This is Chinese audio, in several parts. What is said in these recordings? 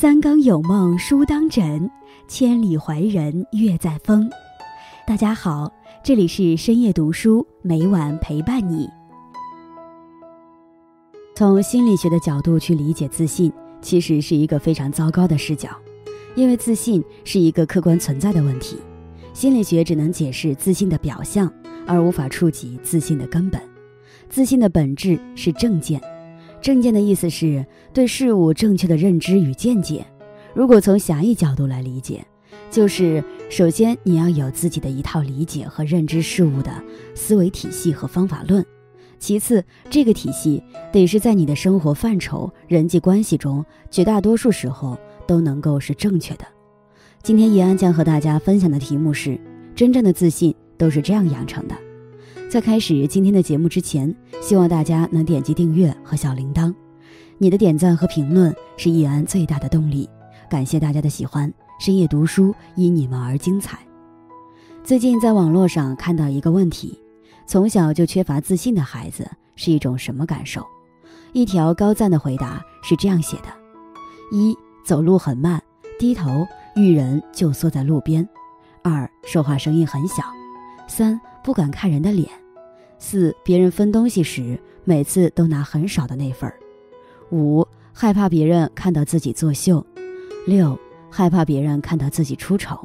三更有梦书当枕，千里怀人月在风。大家好，这里是深夜读书，每晚陪伴你。从心理学的角度去理解自信，其实是一个非常糟糕的视角，因为自信是一个客观存在的问题，心理学只能解释自信的表象，而无法触及自信的根本。自信的本质是正见。正见的意思是对事物正确的认知与见解。如果从狭义角度来理解，就是首先你要有自己的一套理解和认知事物的思维体系和方法论；其次，这个体系得是在你的生活范畴、人际关系中绝大多数时候都能够是正确的。今天叶安将和大家分享的题目是：真正的自信都是这样养成的。在开始今天的节目之前，希望大家能点击订阅和小铃铛。你的点赞和评论是易安最大的动力。感谢大家的喜欢，深夜读书因你们而精彩。最近在网络上看到一个问题：从小就缺乏自信的孩子是一种什么感受？一条高赞的回答是这样写的：一、走路很慢，低头遇人就缩在路边；二、说话声音很小；三、不敢看人的脸。四，别人分东西时，每次都拿很少的那份儿。五，害怕别人看到自己作秀。六，害怕别人看到自己出丑。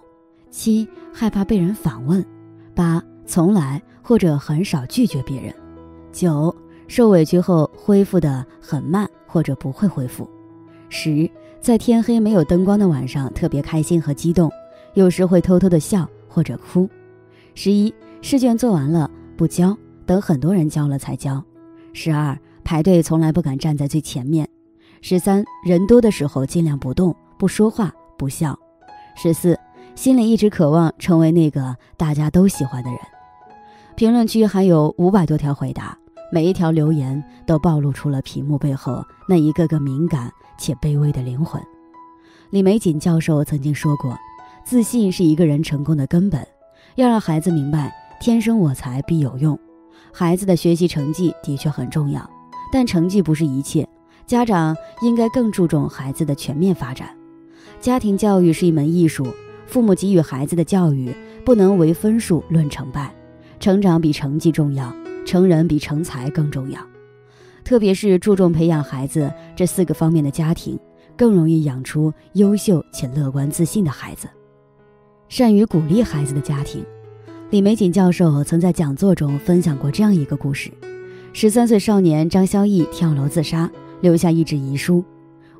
七，害怕被人反问。八，从来或者很少拒绝别人。九，受委屈后恢复的很慢或者不会恢复。十，在天黑没有灯光的晚上特别开心和激动，有时会偷偷的笑或者哭。十一，试卷做完了不交。等很多人交了才交，十二排队从来不敢站在最前面，十三人多的时候尽量不动、不说话、不笑，十四心里一直渴望成为那个大家都喜欢的人。评论区还有五百多条回答，每一条留言都暴露出了屏幕背后那一个个敏感且卑微的灵魂。李玫瑾教授曾经说过，自信是一个人成功的根本，要让孩子明白天生我材必有用。孩子的学习成绩的确很重要，但成绩不是一切。家长应该更注重孩子的全面发展。家庭教育是一门艺术，父母给予孩子的教育不能为分数论成败。成长比成绩重要，成人比成才更重要。特别是注重培养孩子这四个方面的家庭，更容易养出优秀且乐观自信的孩子。善于鼓励孩子的家庭。李玫瑾教授曾在讲座中分享过这样一个故事：十三岁少年张萧毅跳楼自杀，留下一纸遗书：“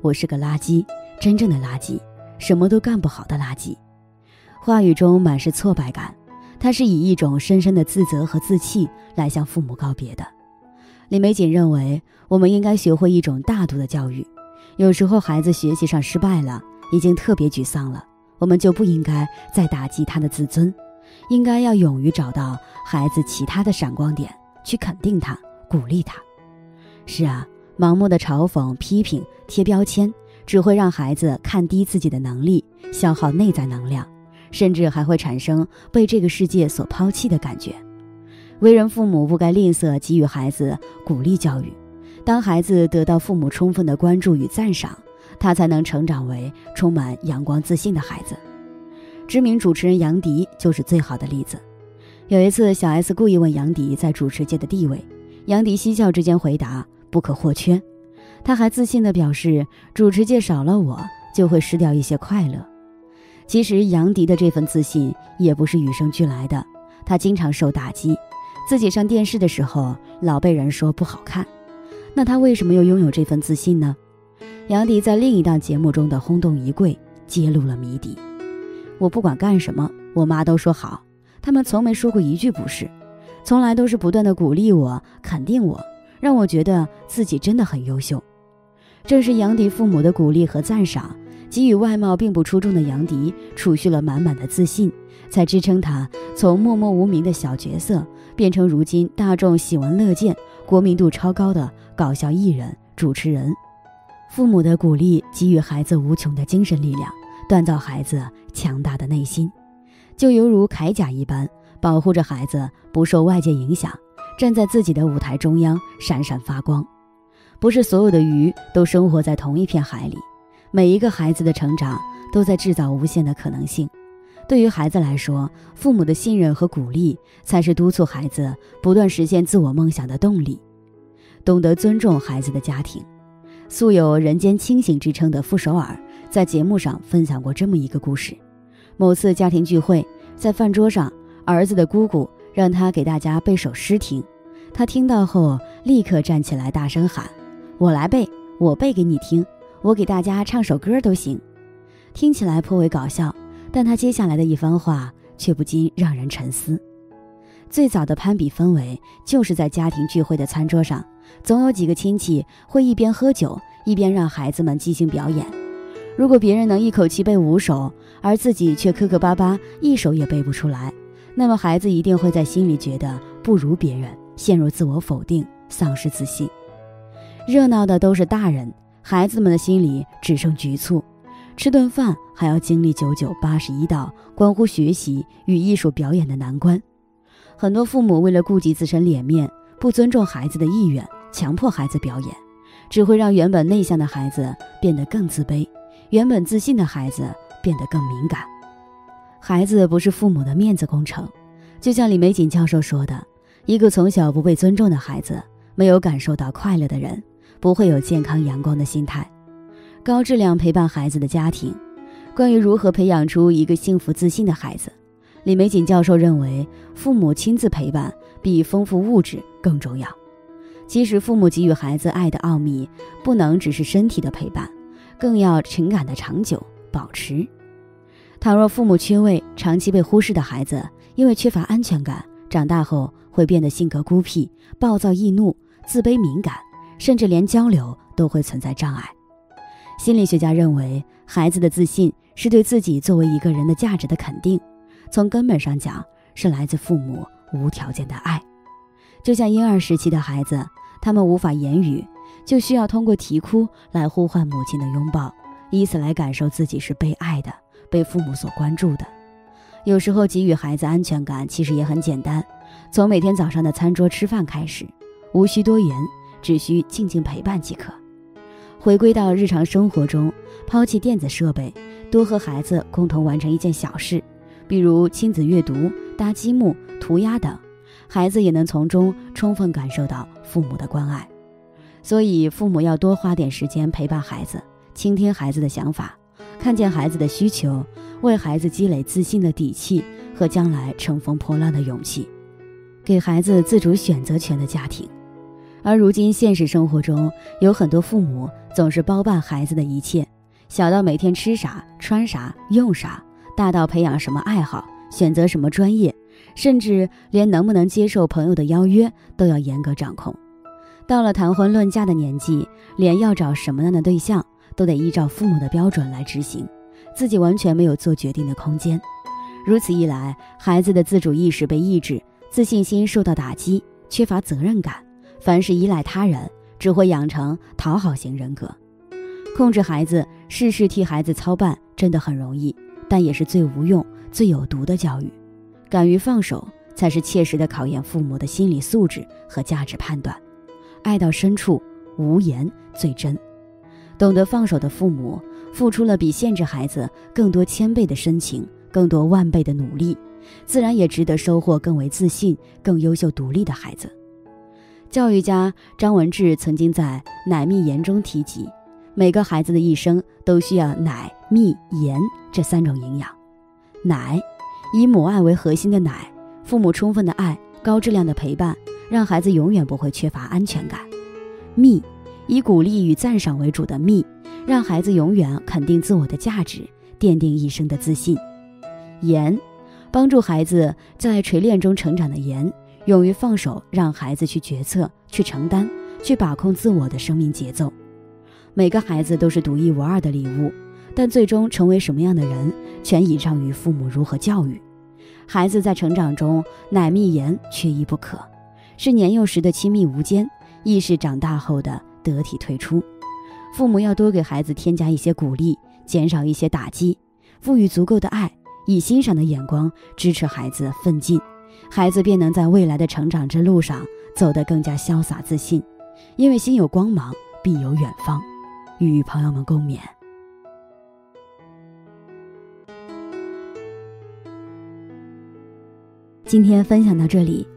我是个垃圾，真正的垃圾，什么都干不好的垃圾。”话语中满是挫败感，他是以一种深深的自责和自弃来向父母告别的。李玫瑾认为，我们应该学会一种大度的教育。有时候孩子学习上失败了，已经特别沮丧了，我们就不应该再打击他的自尊。应该要勇于找到孩子其他的闪光点，去肯定他，鼓励他。是啊，盲目的嘲讽、批评、贴标签，只会让孩子看低自己的能力，消耗内在能量，甚至还会产生被这个世界所抛弃的感觉。为人父母不该吝啬给予孩子鼓励教育，当孩子得到父母充分的关注与赞赏，他才能成长为充满阳光自信的孩子。知名主持人杨迪就是最好的例子。有一次，小 S 故意问杨迪在主持界的地位，杨迪嬉笑之间回答：“不可或缺。”他还自信地表示：“主持界少了我，就会失掉一些快乐。”其实，杨迪的这份自信也不是与生俱来的，他经常受打击，自己上电视的时候老被人说不好看。那他为什么又拥有这份自信呢？杨迪在另一档节目中的轰动一跪揭露了谜底。我不管干什么，我妈都说好，他们从没说过一句不是，从来都是不断的鼓励我、肯定我，让我觉得自己真的很优秀。正是杨迪父母的鼓励和赞赏，给予外貌并不出众的杨迪储蓄了满满的自信，才支撑他从默默无名的小角色变成如今大众喜闻乐见、国民度超高的搞笑艺人、主持人。父母的鼓励给予孩子无穷的精神力量。锻造孩子强大的内心，就犹如铠甲一般，保护着孩子不受外界影响，站在自己的舞台中央闪闪发光。不是所有的鱼都生活在同一片海里，每一个孩子的成长都在制造无限的可能性。对于孩子来说，父母的信任和鼓励才是督促孩子不断实现自我梦想的动力。懂得尊重孩子的家庭，素有“人间清醒”之称的傅首尔，在节目上分享过这么一个故事：某次家庭聚会，在饭桌上，儿子的姑姑让他给大家背首诗听，他听到后立刻站起来大声喊：“我来背，我背给你听，我给大家唱首歌都行。”听起来颇为搞笑，但他接下来的一番话却不禁让人沉思。最早的攀比氛围，就是在家庭聚会的餐桌上，总有几个亲戚会一边喝酒，一边让孩子们即兴表演。如果别人能一口气背五首，而自己却磕磕巴巴一首也背不出来，那么孩子一定会在心里觉得不如别人，陷入自我否定，丧失自信。热闹的都是大人，孩子们的心里只剩局促。吃顿饭还要经历九九八十一道关乎学习与艺术表演的难关。很多父母为了顾及自身脸面，不尊重孩子的意愿，强迫孩子表演，只会让原本内向的孩子变得更自卑，原本自信的孩子变得更敏感。孩子不是父母的面子工程，就像李玫瑾教授说的：“一个从小不被尊重的孩子，没有感受到快乐的人，不会有健康阳光的心态。”高质量陪伴孩子的家庭，关于如何培养出一个幸福自信的孩子。李玫瑾教授认为，父母亲自陪伴比丰富物质更重要。其实，父母给予孩子爱的奥秘，不能只是身体的陪伴，更要情感的长久保持。倘若父母缺位，长期被忽视的孩子，因为缺乏安全感，长大后会变得性格孤僻、暴躁易怒、自卑敏感，甚至连交流都会存在障碍。心理学家认为，孩子的自信是对自己作为一个人的价值的肯定。从根本上讲，是来自父母无条件的爱。就像婴儿时期的孩子，他们无法言语，就需要通过啼哭来呼唤母亲的拥抱，以此来感受自己是被爱的，被父母所关注的。有时候给予孩子安全感，其实也很简单，从每天早上的餐桌吃饭开始，无需多言，只需静静陪伴即可。回归到日常生活中，抛弃电子设备，多和孩子共同完成一件小事。比如亲子阅读、搭积木、涂鸦等，孩子也能从中充分感受到父母的关爱。所以，父母要多花点时间陪伴孩子，倾听孩子的想法，看见孩子的需求，为孩子积累自信的底气和将来乘风破浪的勇气，给孩子自主选择权的家庭。而如今现实生活中，有很多父母总是包办孩子的一切，小到每天吃啥、穿啥、用啥。大到培养什么爱好，选择什么专业，甚至连能不能接受朋友的邀约都要严格掌控。到了谈婚论嫁的年纪，连要找什么样的对象都得依照父母的标准来执行，自己完全没有做决定的空间。如此一来，孩子的自主意识被抑制，自信心受到打击，缺乏责任感，凡事依赖他人，只会养成讨好型人格。控制孩子，事事替孩子操办，真的很容易。但也是最无用、最有毒的教育。敢于放手，才是切实的考验父母的心理素质和价值判断。爱到深处，无言最真。懂得放手的父母，付出了比限制孩子更多千倍的深情，更多万倍的努力，自然也值得收获更为自信、更优秀、独立的孩子。教育家张文志曾经在《奶蜜盐》中提及。每个孩子的一生都需要奶、蜜、盐这三种营养。奶，以母爱为核心的奶，父母充分的爱、高质量的陪伴，让孩子永远不会缺乏安全感。蜜，以鼓励与赞赏为主的蜜，让孩子永远肯定自我的价值，奠定一生的自信。盐，帮助孩子在锤炼中成长的盐，勇于放手，让孩子去决策、去承担、去把控自我的生命节奏。每个孩子都是独一无二的礼物，但最终成为什么样的人，全倚仗于父母如何教育。孩子在成长中，奶蜜盐缺一不可，是年幼时的亲密无间亦是长大后的得体退出。父母要多给孩子添加一些鼓励减少一些打击。赋予足够的爱以欣赏的眼光支持孩子奋进孩子便能在未来的成长之路上走得更加潇洒自信。因为心有光芒必有远方。与朋友们共勉。今天分享到这里